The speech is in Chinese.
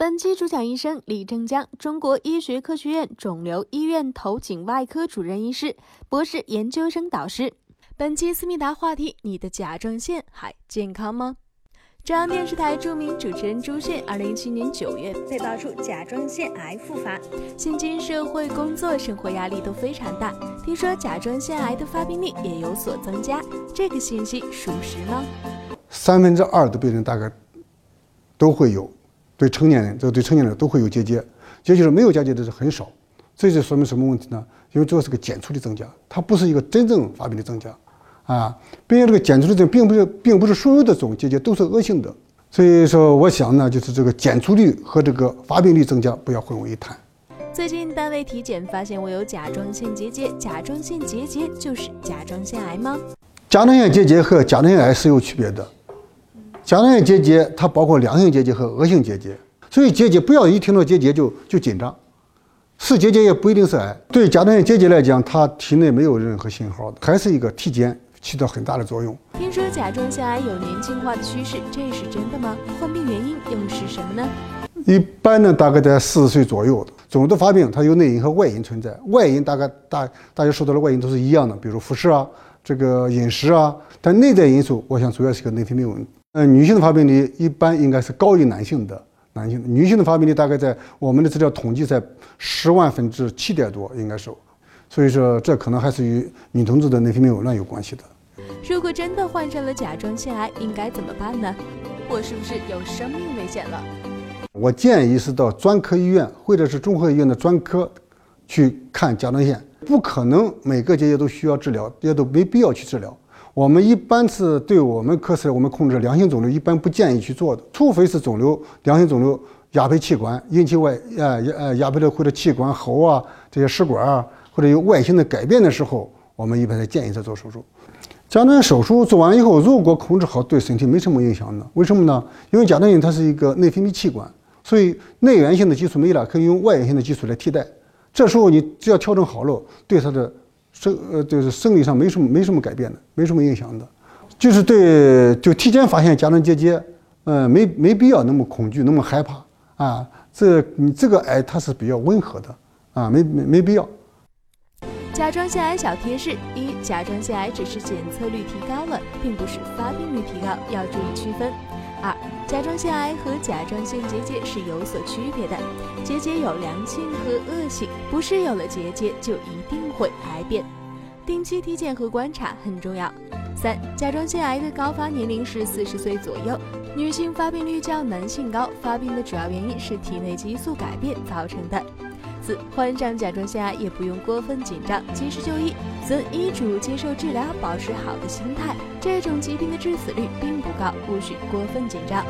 本期主讲医生李正江，中国医学科学院肿瘤医院头颈外科主任医师、博士研究生导师。本期思密达话题：你的甲状腺还健康吗？中央电视台著名主持人朱迅，二零一七年九月被爆出甲状腺癌复发。现今社会工作、生活压力都非常大，听说甲状腺癌的发病率也有所增加，这个信息属实吗？三分之二的病人大概都会有，对成年人，这对成年人都会有结节，也就是没有结节的是很少。这就说明什么问题呢？因为主要是个检出的增加，它不是一个真正发病的增加。啊，并且这个检出率并不是，并不是所有的这种结节都是恶性的，所以说我想呢，就是这个检出率和这个发病率增加不要混为一谈。最近单位体检发现我有甲状腺结节，甲状腺结节就是甲状腺癌吗？甲状腺结节和甲状腺癌是有区别的，甲状腺结节它包括良性结节和恶性结节，所以结节不要一听到结节就就紧张，是结节也不一定是癌。对甲状腺结节来讲，它体内没有任何信号的，还是一个体检。起到很大的作用。听说甲状腺癌有年轻化的趋势，这是真的吗？患病原因又是什么呢？一般呢，大概在四十岁左右的肿瘤的发病，它有内因和外因存在。外因大概大大家受到的外因都是一样的，比如辐射啊，这个饮食啊。但内在因素，我想主要是个内分泌问题。嗯，女性的发病率一般应该是高于男性的，男性的女性的发病率大概在我们的资料统计在十万分之七点多，应该是。所以说，这可能还是与女同志的内分泌紊乱有关系的。如果真的患上了甲状腺癌，应该怎么办呢？我是不是有生命危险了？我建议是到专科医院或者是综合医院的专科去看甲状腺。不可能每个结节都需要治疗，也都没必要去治疗。我们一般是对我们科室我们控制良性肿瘤，一般不建议去做的，除非是肿瘤良性肿瘤压迫气管引起外呃呃压迫的或者气管喉啊这些食管啊。或者有外形的改变的时候，我们一般才建议他做手术。甲状腺手术做完以后，如果控制好，对身体没什么影响的。为什么呢？因为甲状腺它是一个内分泌器官，所以内源性的激素没了，可以用外源性的激素来替代。这时候你只要调整好了，对它的生呃就是生理上没什么没什么改变的，没什么影响的。就是对就提前发现甲状结节，嗯，没没必要那么恐惧那么害怕啊。这你这个癌它是比较温和的啊，没没没必要。甲状腺癌小贴士：一、甲状腺癌只是检测率提高了，并不是发病率提高，要注意区分。二、甲状腺癌和甲状腺结节是有所区别的，结节有良性和恶性，不是有了结节就一定会癌变。定期体检和观察很重要。三、甲状腺癌的高发年龄是四十岁左右，女性发病率较男性高，发病的主要原因是体内激素改变造成的。四，患上甲状腺癌也不用过分紧张，及时就医，遵医嘱接受治疗，保持好的心态。这种疾病的致死率并不高，不许过分紧张。